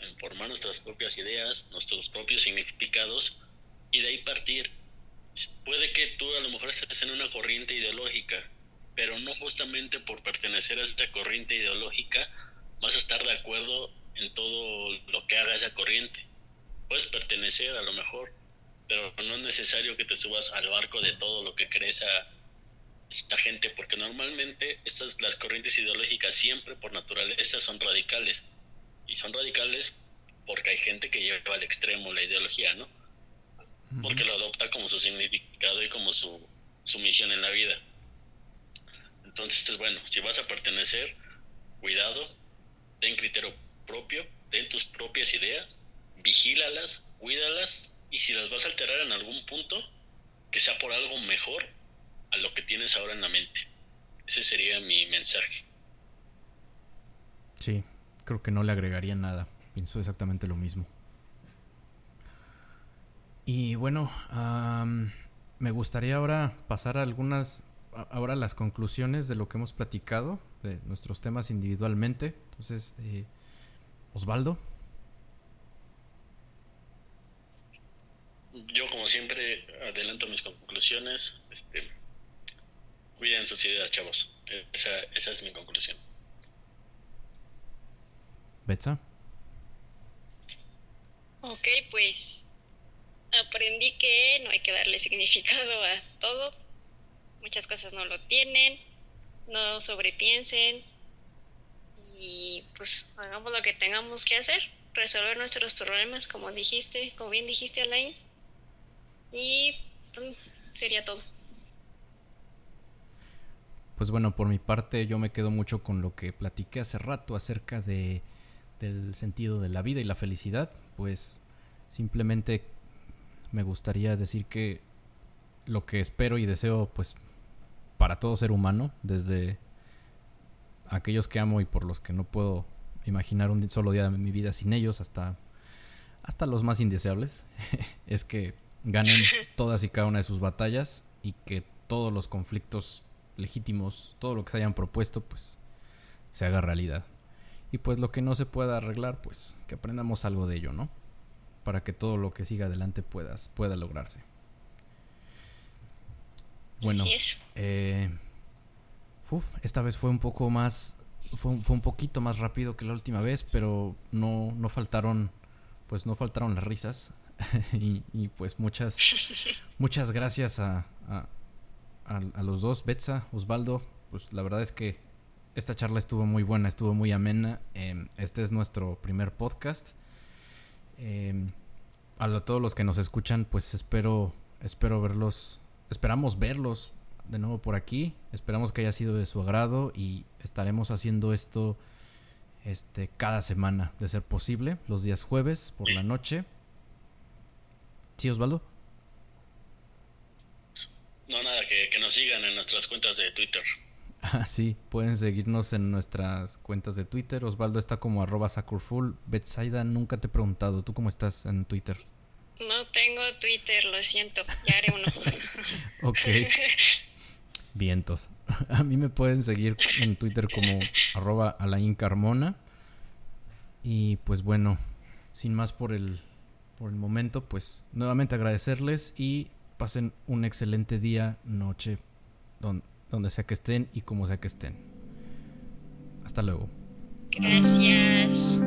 en formar nuestras propias ideas nuestros propios significados y de ahí partir. Puede que tú a lo mejor estés en una corriente ideológica pero no justamente por pertenecer a esta corriente ideológica vas a estar de acuerdo en todo lo que haga esa corriente. Puedes pertenecer a lo mejor, pero no es necesario que te subas al barco de todo lo que crees a esta gente, porque normalmente estas las corrientes ideológicas siempre por naturaleza son radicales y son radicales porque hay gente que lleva al extremo la ideología, ¿no? Porque lo adopta como su significado y como su, su misión en la vida. Entonces, bueno, si vas a pertenecer, cuidado, ten criterio propio, ten tus propias ideas, vigílalas, cuídalas y si las vas a alterar en algún punto, que sea por algo mejor a lo que tienes ahora en la mente. Ese sería mi mensaje. Sí, creo que no le agregaría nada. Pienso exactamente lo mismo. Y bueno, me gustaría ahora pasar a algunas, ahora las conclusiones de lo que hemos platicado, de nuestros temas individualmente. Entonces, eh, Osvaldo. Yo, como siempre, adelanto mis conclusiones. Este, cuiden sus ideas, chavos. Esa, esa es mi conclusión. Betsa. Ok, pues aprendí que no hay que darle significado a todo. Muchas cosas no lo tienen. No sobrepiensen y pues hagamos lo que tengamos que hacer, resolver nuestros problemas, como dijiste, como bien dijiste, Alain. Y pues, sería todo. Pues bueno, por mi parte yo me quedo mucho con lo que platiqué hace rato acerca de del sentido de la vida y la felicidad, pues simplemente me gustaría decir que lo que espero y deseo pues para todo ser humano, desde aquellos que amo y por los que no puedo imaginar un solo día de mi vida sin ellos, hasta, hasta los más indeseables, es que ganen todas y cada una de sus batallas y que todos los conflictos legítimos, todo lo que se hayan propuesto, pues se haga realidad. Y pues lo que no se pueda arreglar, pues que aprendamos algo de ello, ¿no? Para que todo lo que siga adelante puedas, pueda lograrse. Bueno, eh, esta vez fue un poco más, fue, fue, un poquito más rápido que la última vez, pero no, no faltaron, pues no faltaron las risas. y, pues muchas, muchas gracias a, a, los dos, Betsa, Osvaldo. Pues la verdad es que esta charla estuvo muy buena, estuvo muy amena. Em, este es nuestro primer podcast. Em, a todos los que nos escuchan, pues espero, espero verlos, esperamos verlos de nuevo por aquí. Esperamos que haya sido de su agrado y estaremos haciendo esto este, cada semana, de ser posible, los días jueves por la noche. ¿Sí, Osvaldo? No, nada, que, que nos sigan en nuestras cuentas de Twitter. Ah, sí, pueden seguirnos en nuestras cuentas de Twitter. Osvaldo está como arroba Sakurful. Betsaida, nunca te he preguntado, ¿tú cómo estás en Twitter? No tengo Twitter, lo siento, ya haré uno. ok. Vientos. A mí me pueden seguir en Twitter como arroba Alain Carmona. Y pues bueno, sin más por el, por el momento, pues nuevamente agradecerles y pasen un excelente día, noche, donde donde sea que estén y como sea que estén. Hasta luego. Gracias.